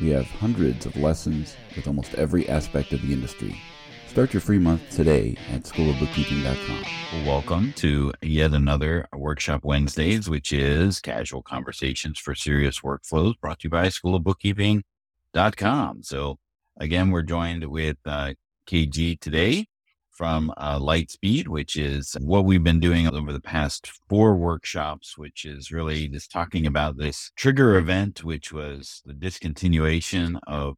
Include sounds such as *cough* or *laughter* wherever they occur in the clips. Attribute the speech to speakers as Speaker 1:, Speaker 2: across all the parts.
Speaker 1: We have hundreds of lessons with almost every aspect of the industry. Start your free month today at schoolofbookkeeping.com.
Speaker 2: Welcome to yet another Workshop Wednesdays, which is casual conversations for serious workflows brought to you by schoolofbookkeeping.com. So again, we're joined with uh, KG today from uh, Lightspeed, which is what we've been doing over the past four workshops, which is really just talking about this trigger event, which was the discontinuation of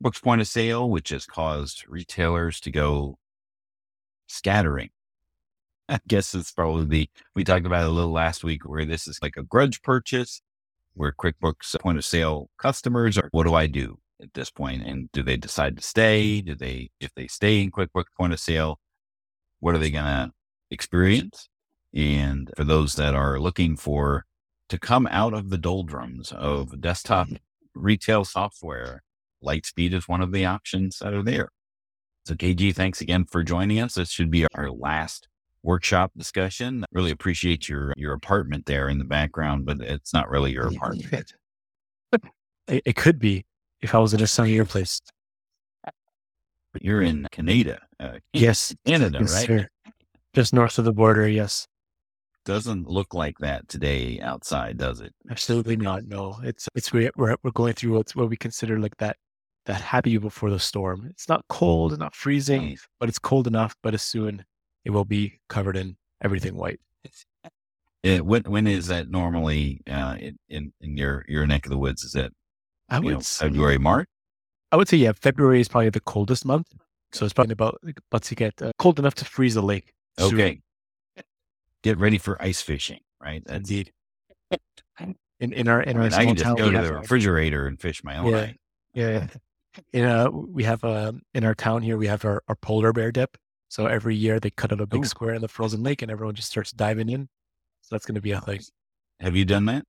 Speaker 2: Books point of sale, which has caused retailers to go scattering. *laughs* I guess it's probably the, we talked about it a little last week where this is like a grudge purchase where QuickBooks point of sale customers are, what do I do at this point? And do they decide to stay? Do they, if they stay in QuickBooks point of sale, what are they going to experience? And for those that are looking for to come out of the doldrums of desktop retail software Lightspeed is one of the options that are there. So, KG, thanks again for joining us. This should be our last workshop discussion. Really appreciate your your apartment there in the background, but it's not really your apartment.
Speaker 3: It, it could be if I was in a sunnier place.
Speaker 2: But you're in Canada, uh,
Speaker 3: Yes,
Speaker 2: Canada,
Speaker 3: yes,
Speaker 2: right?
Speaker 3: sir. Just north of the border. Yes,
Speaker 2: Doesn't look like that today outside, does it?
Speaker 3: absolutely not. No, it's it's we're we're we're going through what's what we consider like that that happy before the storm. It's not cold, it's not freezing,
Speaker 2: Nice.
Speaker 3: but it's cold enough. But as soon it will be covered in everything white.
Speaker 2: Uh, when when is that normally uh, in, in in your your neck of the woods? Is that
Speaker 3: I would
Speaker 2: know, February, March?
Speaker 3: I would say yeah. February is probably the coldest month, so it's probably about about to get uh, cold enough to freeze the lake. soon.
Speaker 2: Okay. Get ready for ice fishing, right? That's
Speaker 3: indeed. In in our in
Speaker 2: I
Speaker 3: our
Speaker 2: mean, I can just
Speaker 3: town,
Speaker 2: go to the
Speaker 3: a-
Speaker 2: refrigerator and fish my own.
Speaker 3: Yeah.
Speaker 2: ice.
Speaker 3: Yeah. In uh, we have um in our town here we have our, our polar bear dip. So every year they cut out a big
Speaker 2: Ooh.
Speaker 3: square in the frozen lake and everyone just starts diving in. So that's going to be a thing.
Speaker 2: Have you done that?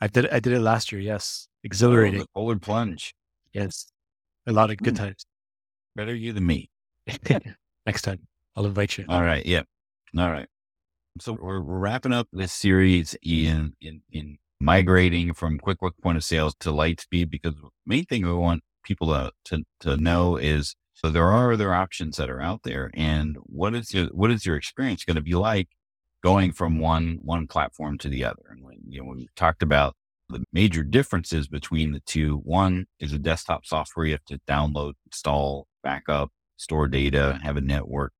Speaker 3: I did I did it last year. Yes,
Speaker 2: Oh,
Speaker 3: exhilarating.
Speaker 2: the polar plunge.
Speaker 3: Yes, a lot of good
Speaker 2: Hmm.
Speaker 3: times.
Speaker 2: Better you than me. *laughs*
Speaker 3: Next time I'll invite you.
Speaker 2: All right. Yeah. All right. So we're, we're wrapping up this series in, in, in migrating from QuickBooks point of sales to Lightspeed because the main thing we want people to, to, to know is so there are other options that are out there. And what is your, what is your experience going to be like going from one, one platform to the other? And when, you know, we talked about the major differences between the two, one is a desktop software. You have to download, install, backup, store data, have a network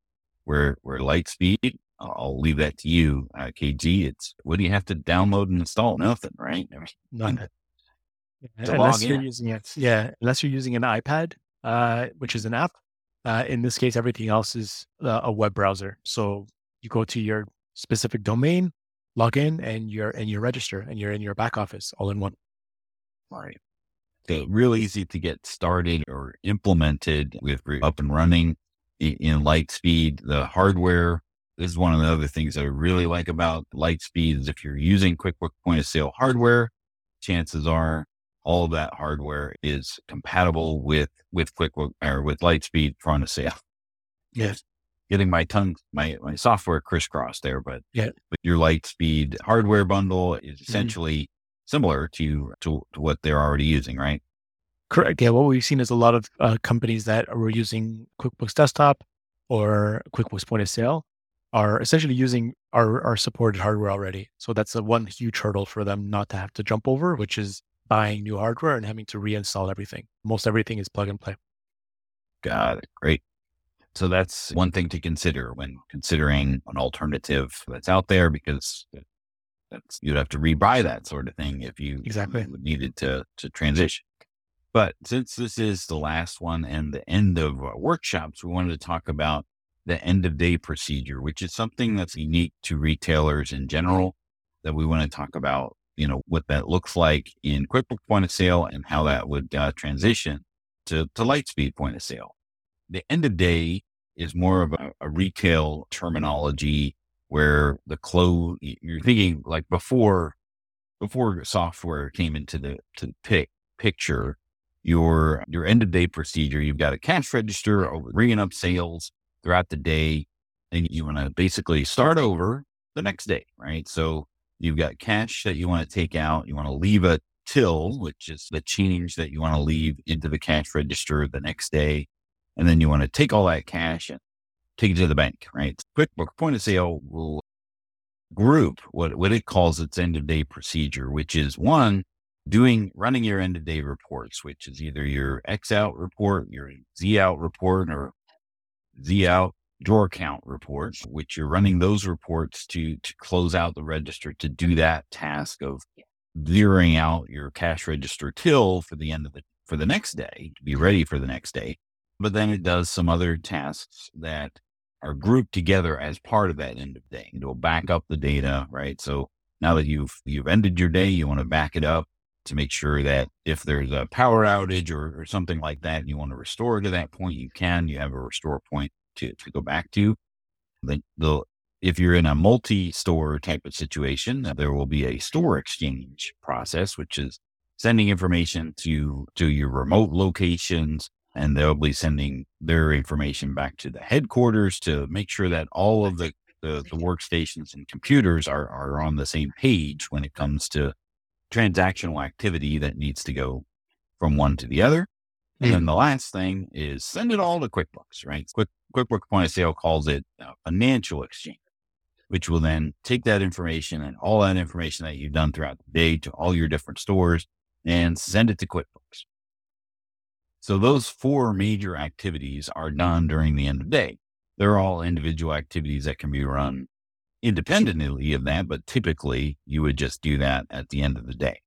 Speaker 2: where, where Lightspeed, I'll, I'll leave that to you, uh, KG. It's what do you have to download and install? Nothing, right? I mean,
Speaker 3: None. Unless you're
Speaker 2: in.
Speaker 3: using it, yeah. Unless you're using an iPad, uh, which is an app. Uh, in this case, everything else is uh, a web browser. So you go to your specific domain, log in, and you're and you register, and you're in your back office all in one.
Speaker 2: Right. So real easy to get started or implemented with up and running in Lightspeed. The hardware, this is one of the other things I really like about Lightspeed is if you're using QuickBooks point of sale hardware, chances are all of that hardware is compatible with, with QuickBooks or with Lightspeed front of sale.
Speaker 3: Yes.
Speaker 2: Getting my tongue, my, my software crisscrossed there, but,
Speaker 3: Yeah.
Speaker 2: but your Lightspeed hardware bundle is essentially similar to, to to what they're already using, right?
Speaker 3: Correct. Yeah. What we've seen is a lot of uh, companies that were using QuickBooks Desktop or QuickBooks Point of Sale are essentially using our, our supported hardware already. So that's a one huge hurdle for them not to have to jump over, which is buying new hardware and having to reinstall everything. Most everything is plug and play.
Speaker 2: Got it. Great. So that's one thing to consider when considering an alternative that's out there because that's you'd have to rebuy that sort of thing if you
Speaker 3: Exactly.
Speaker 2: needed to to transition. But since this is the last one and the end of uh, workshops, we wanted to talk about the end of day procedure, which is something that's unique to retailers in general that we want to talk about, you know, what that looks like in QuickBooks point of sale and how that would uh, transition to, to Lightspeed point of sale. The end of day is more of a, a retail terminology where the close you're thinking like before before software came into the to the pic, picture your your end of day procedure you've got a cash register bringing up sales throughout the day and you want to basically start over the next day right? So you've got cash that you want to take out you want to leave a till which is the change that you want to leave into the cash register the next day and then you want to take all that cash and take it to the bank, right? QuickBooks point of sale will group what, what it calls its end of day procedure, which is one, doing running your end of day reports, which is either your X out report, your Z out report, or Z out drawer count report, which you're running those reports to to close out the register to do that task of zeroing out your cash register till for the end of the for the next day to be ready for the next day. But then it does some other tasks that are grouped together as part of that end of day. It will back up the data, right? So now that you've you've ended your day, you want to back it up to make sure that if there's a power outage or, or something like that, and you want to restore to that point, you can. You have a restore point to, to go back to. The, the if you're in a multi-store type of situation, uh, there will be a store exchange process, which is sending information to to your remote locations and they'll be sending their information back to the headquarters to make sure that all of the, the, the, workstations and computers are, are on the same page when it comes to transactional activity that needs to go from one to the other. And then mm. the last thing is send it all to QuickBooks, right? Quick, QuickBooks Point of Sale calls it financial exchange, which will then take that information and all that information that you've done throughout the day to all your different stores and send it to QuickBooks. So those four major activities are done during the end of the day. They're all individual activities that can be run independently of that, but typically you would just do that at the end of the day.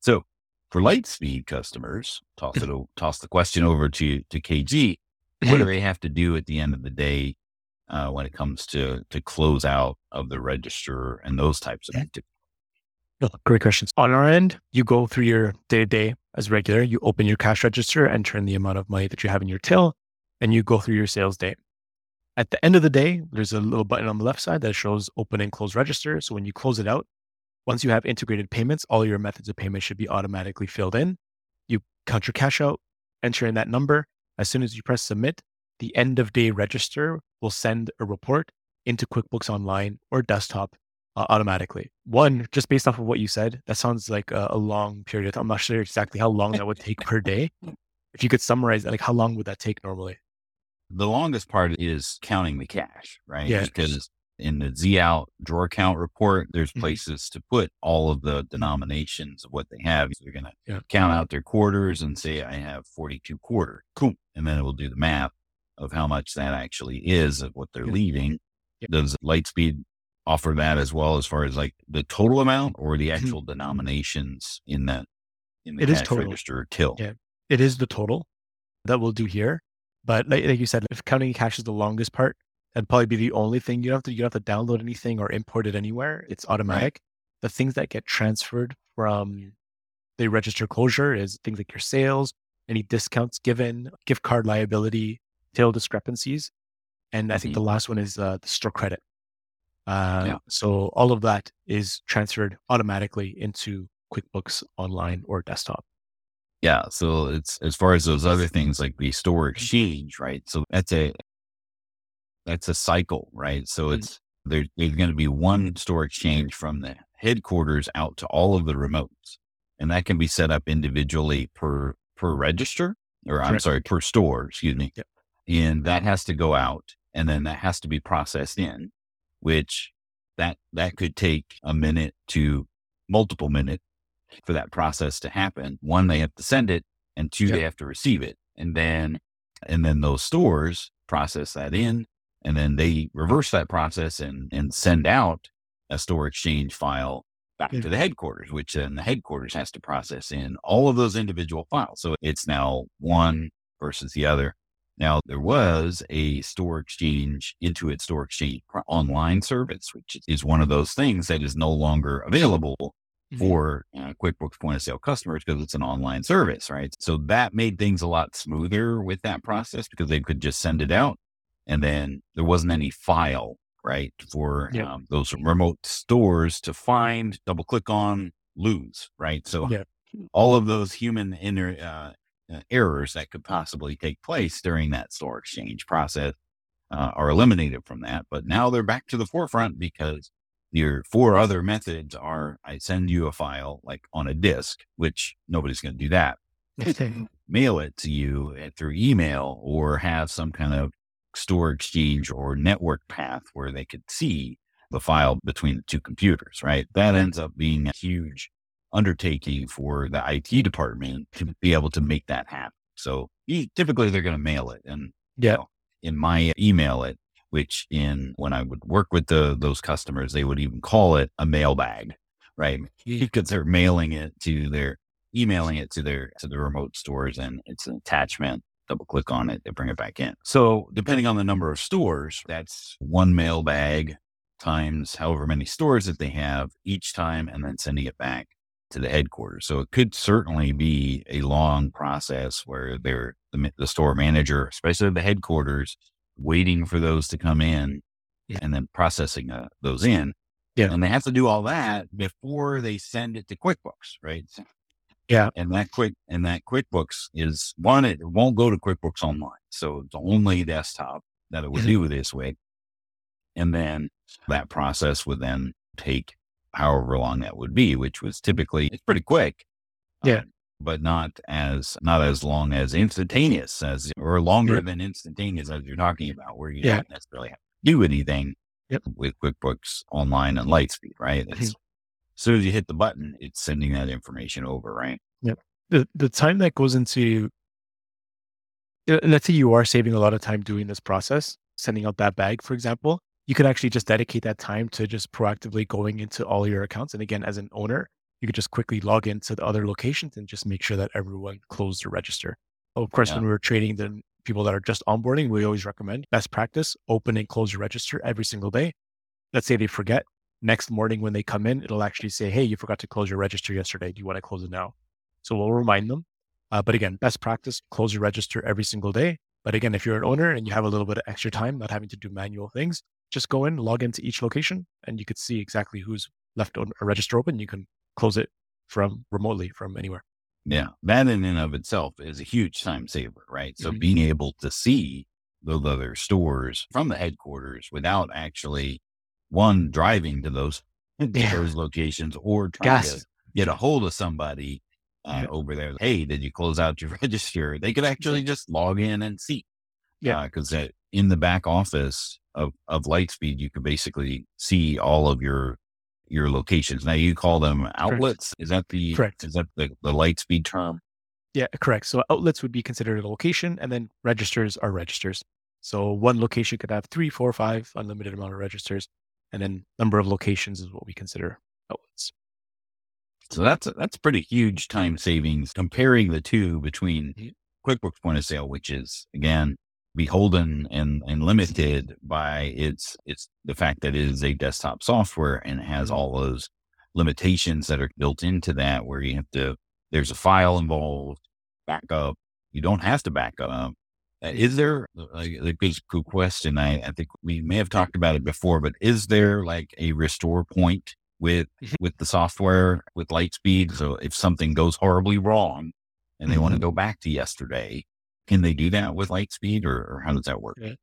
Speaker 2: So for Lightspeed customers, toss it, toss the question over to, to KG. What do *laughs* they have to do at the end of the day uh, when it comes to, to close out of the register and those types of activities?
Speaker 3: Great questions. On our end, you go through your day to day as regular. You open your cash register, enter in the amount of money that you have in your till, and you go through your sales day. At the end of the day, there's a little button on the left side that shows open and close register. So when you close it out, once you have integrated payments, all your methods of payment should be automatically filled in. You count your cash out, enter in that number. As soon as you press submit, the end of day register will send a report into QuickBooks Online or desktop uh, automatically. One, just based off of what you said, that sounds like a, a long period of time. I'm not sure exactly how long that would take per *laughs* day. If you could summarize that, like how long would that take normally?
Speaker 2: The longest part is counting the cash, right? Yeah. Because in the Z out drawer count report, there's mm-hmm. places to put all of the denominations of what they have. So you're going to yeah. count out their quarters and say, I have 42 quarter. Cool. And then it will do the math of how much that actually is of what they're yeah. leaving. Yeah. Does Lightspeed offer that as well as far as like the total amount or the mm-hmm. actual denominations in that in the it cash register till?
Speaker 3: Yeah, it is the total that we'll do here. But like, like you said, if counting cash is the longest part, that'd probably be the only thing. You don't have to you don't have to download anything or import it anywhere. It's automatic. Right. The things that get transferred from the register closure is things like your sales, any discounts given, gift card liability, tail discrepancies. And I think mm-hmm. the last one is uh, the store credit. Uh, yeah. So all of that is transferred automatically into QuickBooks Online or desktop.
Speaker 2: Yeah. So it's as far as those other things like the store mm-hmm. exchange, right? So that's a that's a cycle, right? So mm-hmm. it's there, there's going to be one store exchange from the headquarters out to all of the remotes, and that can be set up individually per per register, or Correct. I'm sorry, per store. Excuse me. Yep. And that has to go out, and then that has to be processed in which that that could take a minute to multiple minutes for that process to happen. One, they have to send it, and two, yep. they have to receive it, and then and then those stores process that in, and then they reverse that process and and send out a store exchange file back to the headquarters, which then the headquarters has to process in all of those individual files. So it's now one versus the other. Now, there was a store exchange, Intuit Store Exchange online service, which is one of those things that is no longer available mm-hmm. for uh, QuickBooks point of sale customers because it's an online service, right? So that made things a lot smoother with that process because they could just send it out and then there wasn't any file, right, for yep. um, those remote stores to find, double click on, lose, right? So yep. all of those human inner uh, uh, errors that could possibly take place during that store exchange process uh, are eliminated from that. But now they're back to the forefront because your four other methods are I send you a file like on a disk, which nobody's going to do that. *laughs* Mail it to you eh, through email or have some kind of store exchange or network path where they could see the file between the two computers, right? That ends up being a huge undertaking for the IT department to be able to make that happen. So typically they're going to mail it. And yeah, you know, in my email it, which in when I would work with the those customers, they would even call it a mailbag, right? Because they're mailing it to their emailing it to their to the remote stores and it's an attachment. Double click on it, they bring it back in. So depending on the number of stores, that's one mailbag times however many stores that they have each time and then sending it back to the headquarters. So it could certainly be a long process where they're the, the store manager, especially the headquarters, waiting for those to come in yeah. and then processing uh, those in. Yeah. And they have to do all that before they send it to QuickBooks, right?
Speaker 3: Yeah.
Speaker 2: And that quick and that QuickBooks is one, it won't go to QuickBooks Online. So it's only desktop that it would mm-hmm. do this way. And then that process would then take however long that would be, which was typically it's pretty quick.
Speaker 3: Yeah. Um,
Speaker 2: but not as not as long as instantaneous as or longer than instantaneous as you're talking about, where you yeah. don't necessarily have to do anything
Speaker 3: yep.
Speaker 2: with QuickBooks Online and Lightspeed, right? It's, as soon as you hit the button, it's sending that information over, right?
Speaker 3: Yep. The the time that goes into uh, let's say you are saving a lot of time doing this process, sending out that bag, for example, you could actually just dedicate that time to just proactively going into all your accounts. And again, as an owner, you could just quickly log into the other locations and just make sure that everyone closed their register. Of course, yeah. when we're trading the people that are just onboarding, we always recommend best practice, open and close your register every single day. Let's say they forget. Next morning when they come in, it'll actually say, Hey, you forgot to close your register yesterday. Do you want to close it now? So we'll remind them. Uh, but again, best practice, close your register every single day. But again, if you're an owner and you have a little bit of extra time, not having to do manual things, just go in, log into each location, and you could see exactly who's left a register open. You can close it from remotely from anywhere.
Speaker 2: Yeah, that in and of itself is a huge time saver, right? So mm-hmm. being able to see those other stores from the headquarters without actually one driving to those *laughs* yeah. those locations or trying to get a hold of somebody uh, yeah. over there. Hey, did you close out your *laughs* register? They could actually just log in and see.
Speaker 3: Yeah,
Speaker 2: because uh, in the back office of of Lightspeed, you can basically see all of your your locations. Now you call them outlets. Correct. Is that the
Speaker 3: correct?
Speaker 2: Is that the, the Lightspeed term?
Speaker 3: Yeah, correct. So outlets would be considered a location, and then registers are registers. So one location could have three, four, five, unlimited amount of registers, and then number of locations is what we consider outlets.
Speaker 2: So that's that's pretty huge time savings comparing the two between. QuickBooks Point of Sale, which is again beholden and, and limited by its its the fact that it is a desktop software and has mm-hmm. all those limitations that are built into that where you have to there's a file involved backup you don't have to back up uh, is there like a good, good question I, I think we may have talked about it before but is there like a restore point with mm-hmm. with the software with lightspeed so if something goes horribly wrong and they mm-hmm. want to go back to yesterday can they do that with Lightspeed or, or how does that work? Yeah.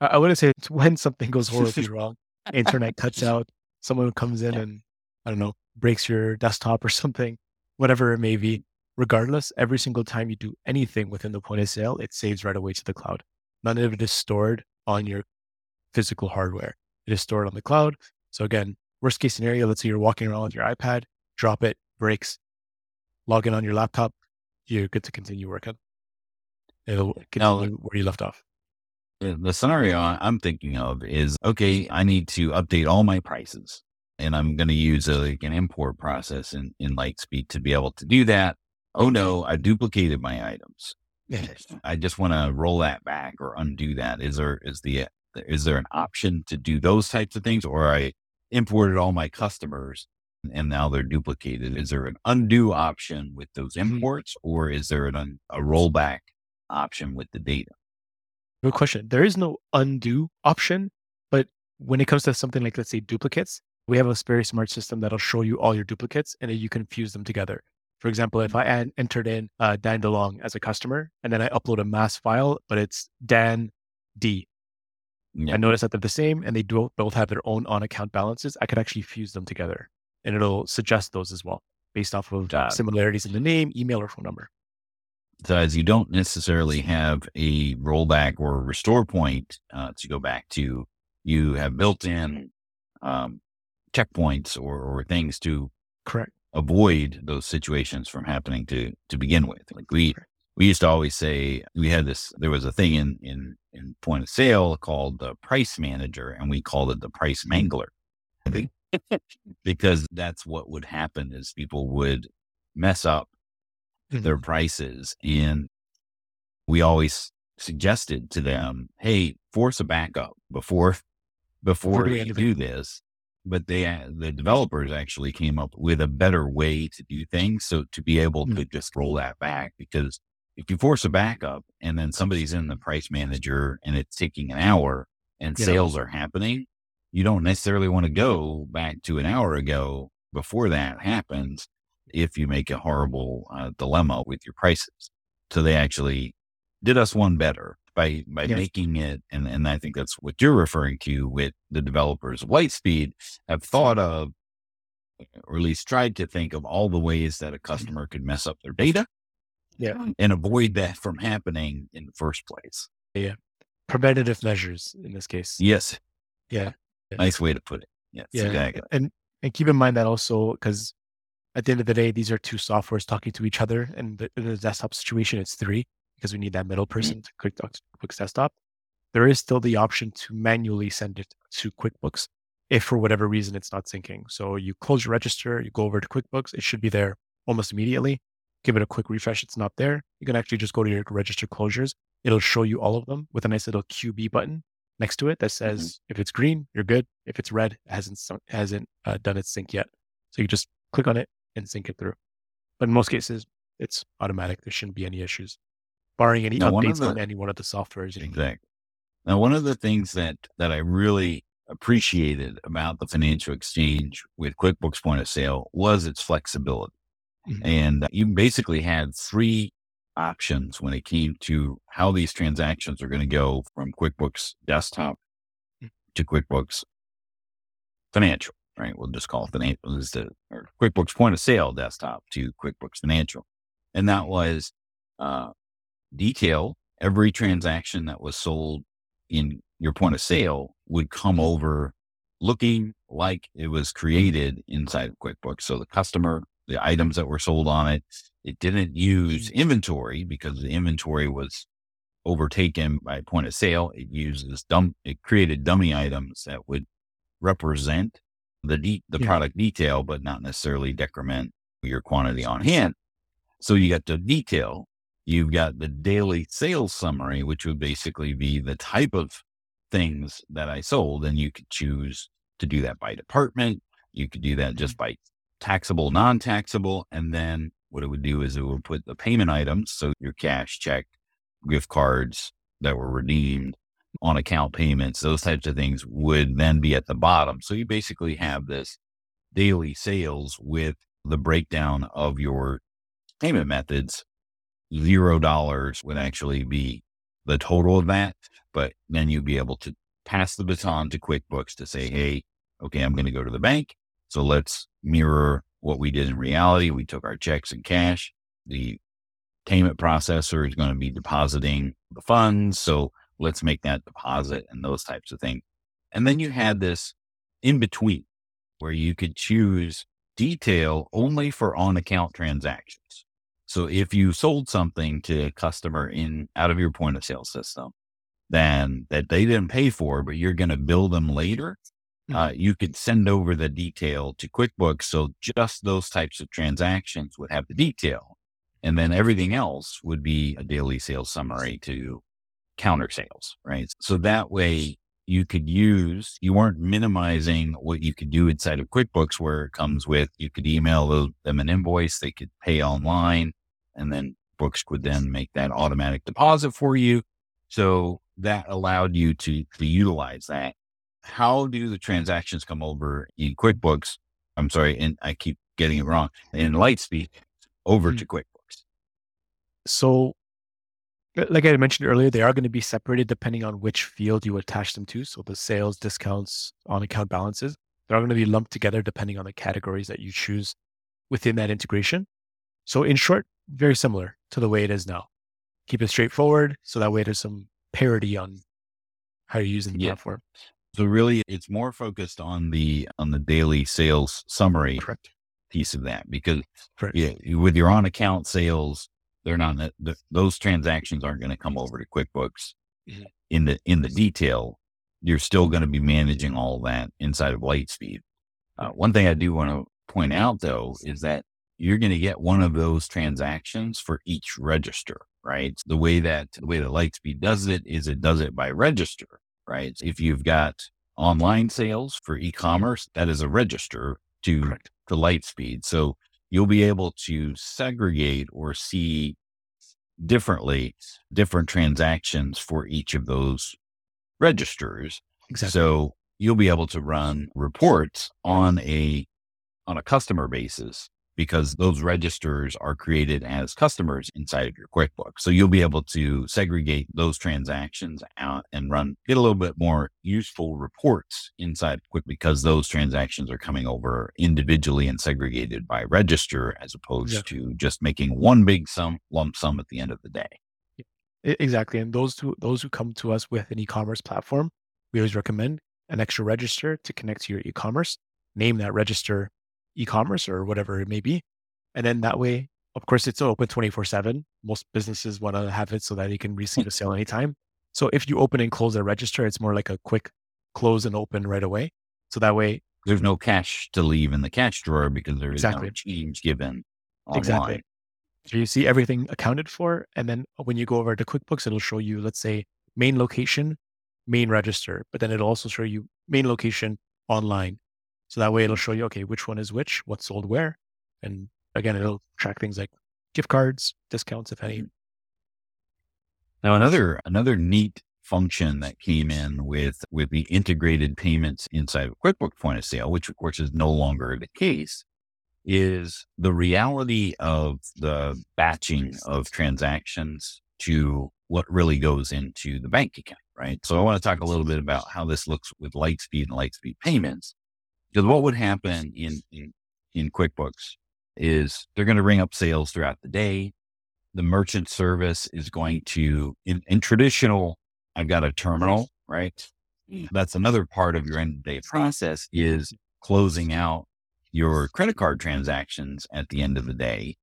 Speaker 3: I, wouldn't say it's *laughs* when something goes horribly wrong, internet cuts *laughs* out, someone comes in and I don't know, breaks your desktop or something, whatever it may be. Regardless, every single time you do anything within the point of sale, it saves right away to the cloud. None of it is stored on your physical hardware. It is stored on the cloud. So again, worst case scenario, let's say you're walking around with your iPad, drop it, breaks, log in on your laptop, you're good to continue working. It'll continue where you left off.
Speaker 2: The scenario I'm thinking of is okay, I need to update all my prices and I'm going to use a, like an import process in, in Lightspeed to be able to do that. Oh no, I duplicated my items. I just want to roll that back or undo that. Is there, is the, is there an option to do those types of things or I imported all my customers and now they're duplicated. Is there an undo option with those
Speaker 3: Mm-hmm.
Speaker 2: imports or is there an, a rollback option with the data?
Speaker 3: Good question. There is no undo option, but when it comes to something like, let's say, duplicates, we have a very smart system that'll show you all your duplicates and then you can fuse them together. For example, if I add, entered in uh, Dan DeLong as a customer and then I upload a mass file, but it's Dan D.
Speaker 2: Yeah.
Speaker 3: I notice that they're the same and they do, both have their own on account balances. I could actually fuse them together and it'll suggest those as well based off of
Speaker 2: it.
Speaker 3: similarities in the name, email, or phone number.
Speaker 2: So as you don't necessarily have a rollback or restore point uh, to go back to, you have built in um, checkpoints or, or things to
Speaker 3: Correct.
Speaker 2: avoid those situations from happening to to begin with. Like we we used to always say we had this there was a thing in in in point of sale called the price manager and we called it the price mangler. *laughs* because that's what would happen is people would mess up their prices and we always suggested to them, hey, force a backup before *laughs* before you do this. But they uh, the developers actually came up with a better way to do things. So to be able
Speaker 3: Mm.
Speaker 2: to just roll that back because if you force a backup and then somebody's in the price manager and it's taking an hour and
Speaker 3: Yeah.
Speaker 2: sales are happening, you don't necessarily want to go back to an hour ago before that happens if you make a horrible uh, dilemma with your prices. So they actually did us one better by by
Speaker 3: Yes.
Speaker 2: making it, and and I think that's what you're referring to with the developers of Lightspeed have thought of, or at least tried to think of all the ways that a customer could mess up their data,
Speaker 3: Yeah.
Speaker 2: and avoid that from happening in the first place.
Speaker 3: Yeah, preventative measures in this case.
Speaker 2: Yes,
Speaker 3: Yeah. Yeah.
Speaker 2: nice way to put it. Yes,
Speaker 3: Yeah.
Speaker 2: exactly.
Speaker 3: And and keep in mind that also because at the end of the day, these are two softwares talking to each other. And the, in the desktop situation, it's three because we need that middle person to click Docs- QuickBooks Desktop. There is still the option to manually send it to QuickBooks if for whatever reason it's not syncing. So you close your register, you go over to QuickBooks, it should be there almost immediately. Give it a quick refresh, it's not there. You can actually just go to your register closures. It'll show you all of them with a nice little QB button next to it that says if it's green, you're good. If it's red, it hasn't hasn't uh, done its sync yet. So you just click on it and sync it through. But in most cases, it's automatic. There shouldn't be any issues, barring any
Speaker 2: Now,
Speaker 3: updates
Speaker 2: the-
Speaker 3: on any one of the softwares.
Speaker 2: Exactly. Now, one of the things that that I really appreciated about the financial exchange with QuickBooks Point of Sale was its flexibility,
Speaker 3: Mhm.
Speaker 2: and you basically had three options when it came to how these transactions are going to go from QuickBooks Desktop
Speaker 3: Mm.
Speaker 2: to QuickBooks Financial. Right, we'll just call it financial is the or QuickBooks Point of Sale Desktop to QuickBooks Financial, and that was uh, detail every transaction that was sold in your point of sale would come over looking like it was created inside of QuickBooks. So the customer, the items that were sold on it, it didn't use inventory because the inventory was overtaken by point of sale. It uses dumb, it created dummy items that would represent the de- the
Speaker 3: Yeah.
Speaker 2: product detail, but not necessarily decrement your quantity on hand. So you got the detail, you've got the daily sales summary, which would basically be the type of things that I sold. And you could choose to do that by department. You could do that mm-hmm. just by taxable, non taxable. And then what it would do is it would put the payment items. So your cash, check, gift cards that were redeemed on account payments, those types of things would then be at the bottom. So you basically have this daily sales with the breakdown of your payment methods zero dollars would actually be the total of that. But then you'd be able to pass the baton to QuickBooks to say, Hey, okay, I'm going to go to the bank. So let's mirror what we did in reality. We took our checks and cash. The payment processor is going to be depositing the funds. So let's make that deposit and those types of things. And then you had this in between where you could choose detail only for on account transactions. So if you sold something to a customer in out of your point of sale system, then that they didn't pay for, but you're going to bill them later, uh, you could send over the detail to QuickBooks. So just those types of transactions would have the detail. And then everything else would be a daily sales summary to counter sales, right? So that way you could use, you weren't minimizing what you could do inside of QuickBooks, where it comes with, you could email them an invoice, they could pay online, and then Books would then make that automatic deposit for you. So that allowed you to, to utilize that. How do the transactions come over in QuickBooks? I'm sorry, and I keep getting it wrong in Lightspeed over mm-hmm. to QuickBooks.
Speaker 3: So Uh, like I mentioned earlier, they are going to be separated depending on which field you attach them to. So the sales, discounts, on account balances, they're going to be lumped together depending on the categories that you choose within that integration. So in short, very similar to the way it is now. Keep it straightforward. So that way there's some parity on how you're using the yeah. platform.
Speaker 2: So really it's more focused on the on the daily sales summary
Speaker 3: Correct.
Speaker 2: piece of that because yeah, with your on account sales, they're not the, those transactions aren't going to come over to QuickBooks mm-hmm. in the in the detail. You're still going to be managing all that inside of Lightspeed. Uh, one thing I do want to point out though is that you're going to get one of those transactions for each register, right? The way that the way that Lightspeed does it is it does it by register, right? If you've got online sales for e-commerce, that is a register to Correct. to Lightspeed. So you'll be able to segregate or see differently different transactions for each of those registers.
Speaker 3: Exactly.
Speaker 2: So you'll be able to run reports on a on a customer basis because those registers are created as customers inside of your QuickBooks. So you'll be able to segregate those transactions out and run, get a little bit more useful reports inside Quick because those transactions are coming over individually and segregated by register as opposed yeah. to just making one big sum lump sum at the end of the day.
Speaker 3: Exactly. And those who those who come to us with an e-commerce platform, we always recommend an extra register to connect to your e-commerce. Name that register e-commerce or whatever it may be. And then that way, of course, it's open 24 seven. Most businesses want to have it so that you can receive a sale anytime. So if you open and close a register, it's more like a quick close and open right away. So that way
Speaker 2: there's no cash to leave in the cash drawer because there is exactly. no change given. Online. Exactly.
Speaker 3: So you see everything accounted for. And then when you go over to QuickBooks, it'll show you, let's say, main location, main register, but then it'll also show you main location online, so that way it'll show you, okay, which one is which, what's sold where. And again, it'll track things like gift cards, discounts, if any. Mm-hmm.
Speaker 2: Now, another, another neat function that came in with, with the integrated payments inside of QuickBooks point of sale, which of course is no longer the case, is the reality of the batching of transactions to what really goes into the bank account, right? So I want to talk a little bit about how this looks with Lightspeed and Lightspeed payments. Because what would happen in, in, in QuickBooks is they're going to ring up sales throughout the day. The merchant service is going to, in, in traditional, I've got a terminal, right? That's another part of your end of day process is closing out your credit card transactions at the end of the day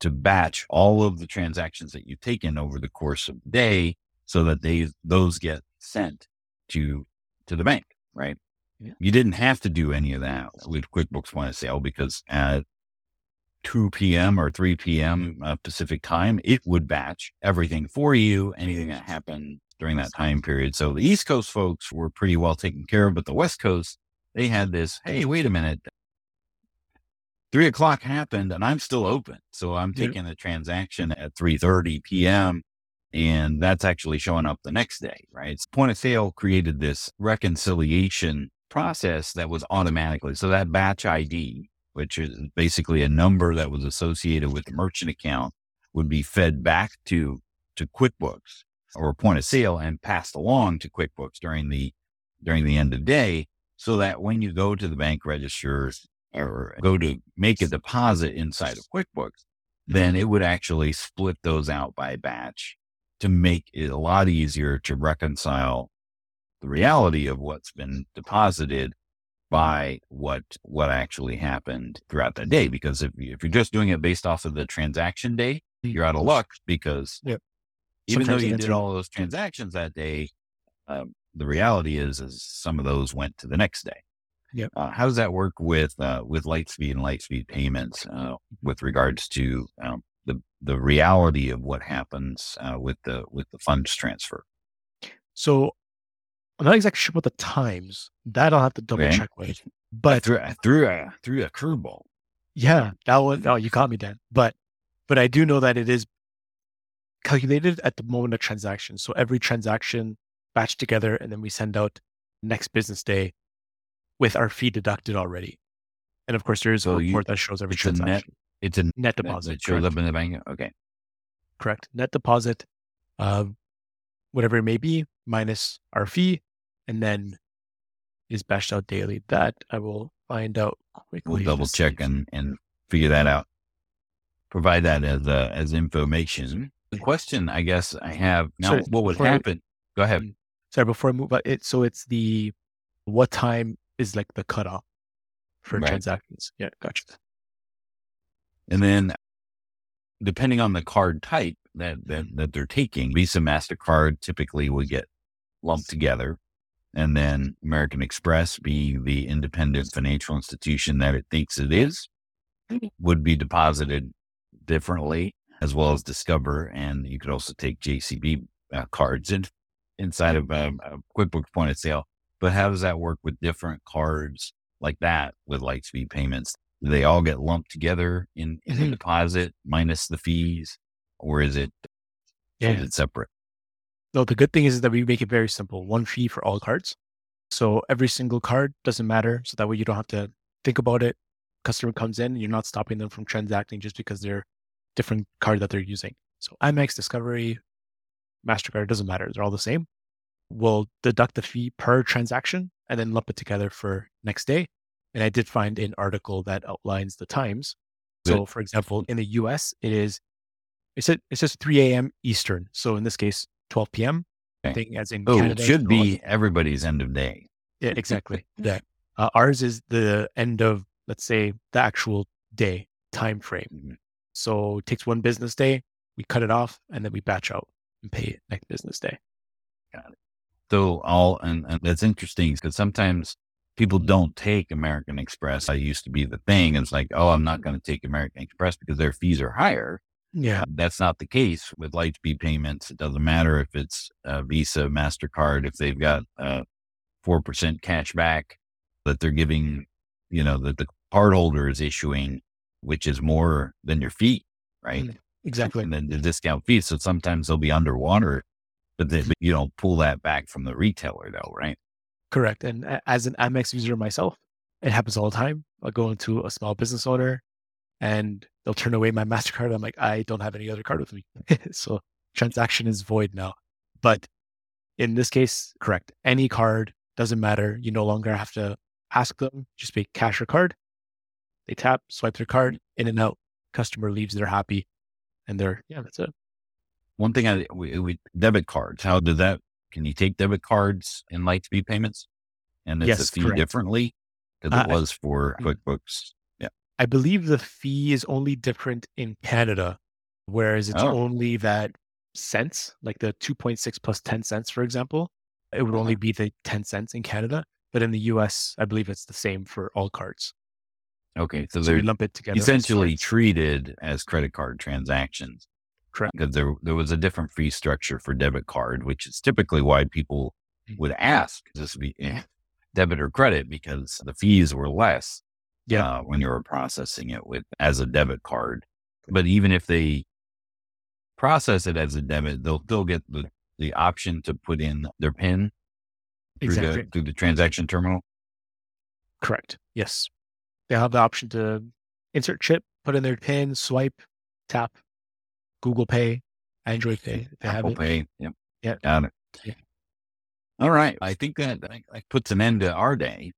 Speaker 2: to batch all of the transactions that you've taken over the course of the day so that they, those get sent to, to the bank, right? Yeah. You didn't have to do any of that with QuickBooks Point of Sale because at 2 p.m. or 3 p.m. Uh, Pacific time, it would batch everything for you, anything that happened during that time period. So the East Coast folks were pretty well taken care of, but the West Coast, they had this, hey, wait a minute. Three o'clock happened and I'm still open. So I'm taking yeah. the transaction at 3.30 p.m. And that's actually showing up the next day, right? So point of sale created this reconciliation process that was automatically. So that batch ID, which is basically a number that was associated with the merchant account, would be fed back to to QuickBooks or point of sale and passed along to QuickBooks during the during the end of day, so that when you go to the bank registers or go to make a deposit inside of QuickBooks, then it would actually split those out by batch to make it a lot easier to reconcile the reality of what's been deposited by what what actually happened throughout the day. Because if if you're just doing it based off of the transaction day, you're out of luck because
Speaker 3: yep.
Speaker 2: even Sometimes though you did all those transactions that day, um, the reality is is some of those went to the next day.
Speaker 3: Yep.
Speaker 2: Uh, how does that work with uh, with Lightspeed and Lightspeed payments uh, with regards to um, the the reality of what happens uh, with the with the funds transfer?
Speaker 3: So I'm not exactly sure about the times. That I'll have to double
Speaker 2: Okay.
Speaker 3: check with.
Speaker 2: I
Speaker 3: But
Speaker 2: threw, I threw a threw a curveball.
Speaker 3: yeah, that was oh, you caught me, Dan. But but I do know that it is calculated at the moment of transaction. So every transaction batched together, and then we send out next business day with our fee deducted already. And of course, there is
Speaker 2: So
Speaker 3: a
Speaker 2: you-
Speaker 3: report that shows every
Speaker 2: it's a net
Speaker 3: transaction.
Speaker 2: It's a
Speaker 3: Net,
Speaker 2: net
Speaker 3: deposit.
Speaker 2: that shows up in the bank. Okay.
Speaker 3: correct. Net deposit, uh, whatever it may be, minus our fee, and then is bashed out daily. That I will find out quickly.
Speaker 2: We'll double check and, and figure that out. Provide that as uh, as information. The question I guess I have now: What would
Speaker 3: before I-
Speaker 2: happen? Go ahead.
Speaker 3: Mm. Sorry, before I move on, it so it's the what time is like the cutoff for
Speaker 2: Right.
Speaker 3: transactions. Yeah, gotcha.
Speaker 2: And then, depending on the card type that, that, that they're taking, Visa, MasterCard typically would get lumped together. And then American Express, being the independent financial institution that it thinks it is, would be deposited differently, as well as Discover. And you could also take JCB uh, cards in, inside of um, a QuickBooks point of sale. But how does that work with different cards like that with Lightspeed payments? Do they all get lumped together in, in the
Speaker 3: Mhm.
Speaker 2: deposit minus the fees, or is it
Speaker 3: Yeah.
Speaker 2: is it separate?
Speaker 3: No, the good thing is that we make it very simple. One fee for all cards. So every single card doesn't matter. So that way you don't have to think about it. Customer comes in, you're not stopping them from transacting just because they're different card that they're using. So Amex, Discovery, MasterCard, doesn't matter. They're all the same. We'll deduct the fee per transaction and then lump it together for next day. And I did find an article that outlines the times. So for example, in the US, it is it said it says 3 a.m. Eastern. So in this case, 12 p.m.
Speaker 2: Okay.
Speaker 3: Thing as in
Speaker 2: Oh,
Speaker 3: Canada,
Speaker 2: it should be everybody's end of day.
Speaker 3: yeah, exactly. yeah. Uh, ours is the end of, let's say, the actual day time frame.
Speaker 2: Mhm.
Speaker 3: So it takes one business day, we cut it off, and then we batch out and pay it next business day. Got it.
Speaker 2: So all and, and that's interesting because sometimes people don't take American Express. I used to be the thing. It's like, oh, I'm not going to take American Express because their fees are higher.
Speaker 3: Yeah.
Speaker 2: Uh, That's not the case with Lightspeed payments. It doesn't matter if it's uh, Visa, Mastercard, if they've got uh four percent cash back that they're giving, you know, that the cardholder is issuing, which is more than your fee, right?
Speaker 3: Mm, Exactly.
Speaker 2: And then the discount fee. So sometimes they'll be underwater, but, they, but you don't pull that back from the retailer, though, right?
Speaker 3: Correct. And as an Amex user myself, it happens all the time. I'll go into a small business owner and they'll turn away my *laughs* MasterCard. I'm like, I don't have any other card with me. *laughs* so transaction is void now. But in this case, correct. Any card doesn't matter. You no longer have to ask them, just pay cash or card. They tap, swipe their card, in and out. Customer leaves, they're happy. And they're, yeah, that's it.
Speaker 2: One thing I we, we debit cards. How did that? Can you take debit cards in Lightspeed payments? And it's
Speaker 3: Yes,
Speaker 2: a fee
Speaker 3: correct.
Speaker 2: differently because
Speaker 3: Uh,
Speaker 2: it was for. QuickBooks.
Speaker 3: I believe the fee is only different in Canada, whereas it's
Speaker 2: Oh.
Speaker 3: only that cents, like the 2.6 plus 10 cents, for example. It would
Speaker 2: Uh-huh.
Speaker 3: only be the 10 cents in Canada. But in the US, I believe it's the same for all cards.
Speaker 2: Okay, so
Speaker 3: So
Speaker 2: they're
Speaker 3: lump it together.
Speaker 2: essentially treated as credit card transactions.
Speaker 3: Correct.
Speaker 2: Because there there was a different fee structure for debit card, which is typically why people
Speaker 3: Mm.
Speaker 2: would ask this be eh, *laughs* debit or credit because the fees were less
Speaker 3: Yeah.
Speaker 2: uh, when you were processing it with as a debit card. But even if they process it as a debit, they'll still get the, the option to put in their PIN through,
Speaker 3: exactly.
Speaker 2: the, through the transaction terminal.
Speaker 3: Correct. Yes. They have the option to insert chip, put in their PIN, swipe, tap, Google Pay, Android Pay. if They have
Speaker 2: Apple
Speaker 3: it.
Speaker 2: Pay. Yep.
Speaker 3: Yeah.
Speaker 2: Got it.
Speaker 3: Yeah.
Speaker 2: All right. I think that, that that puts an end to our day.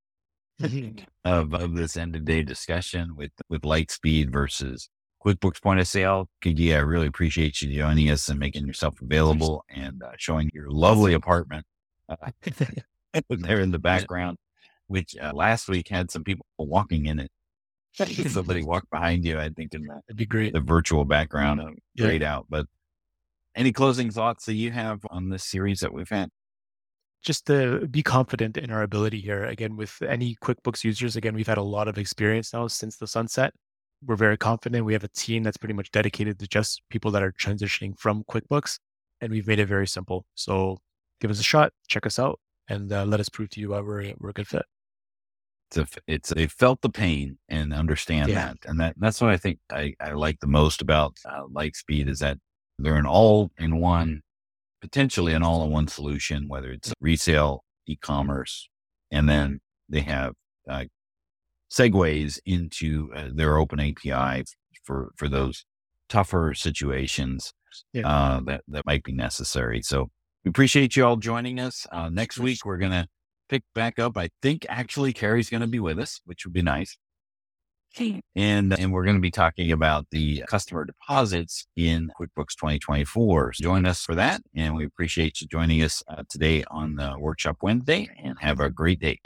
Speaker 2: *laughs* of, of this end of day discussion with, with Lightspeed versus QuickBooks point of sale. KG, I really appreciate you joining us and making yourself available and uh, showing your lovely apartment uh, *laughs* *laughs* there in the background, which uh, last week had some people walking in it. Somebody walked behind you, I think, in the,
Speaker 3: That'd be great.
Speaker 2: the virtual background.
Speaker 3: Yeah.
Speaker 2: Grayed out. But any closing thoughts that you have on this series that we've had?
Speaker 3: Just to be confident in our ability here. Again, with any QuickBooks users, again, we've had a lot of experience now since the sunset. We're very confident. We have a team that's pretty much dedicated to just people that are transitioning from QuickBooks, and we've made it very simple. So give us a shot, check us out, and uh, let us prove to you why we're we're a good fit.
Speaker 2: It's a, it's they felt the pain and understand
Speaker 3: Yeah.
Speaker 2: that, and that that's what I think I, I like the most about uh, Lightspeed is that they're an all in one, potentially an all in one solution, whether it's resale, e-commerce, and then they have uh, segues into uh, their open API for for those tougher situations
Speaker 3: Yeah.
Speaker 2: uh, that that might be necessary. So we appreciate you all joining us. Uh, next week we're gonna pick back up. I think actually Carrie's gonna be with us, which would be nice. And and we're going to be talking about the customer deposits in QuickBooks 2024. So join us for that, and we appreciate you joining us uh, today on the Workshop Wednesday. And have a great day.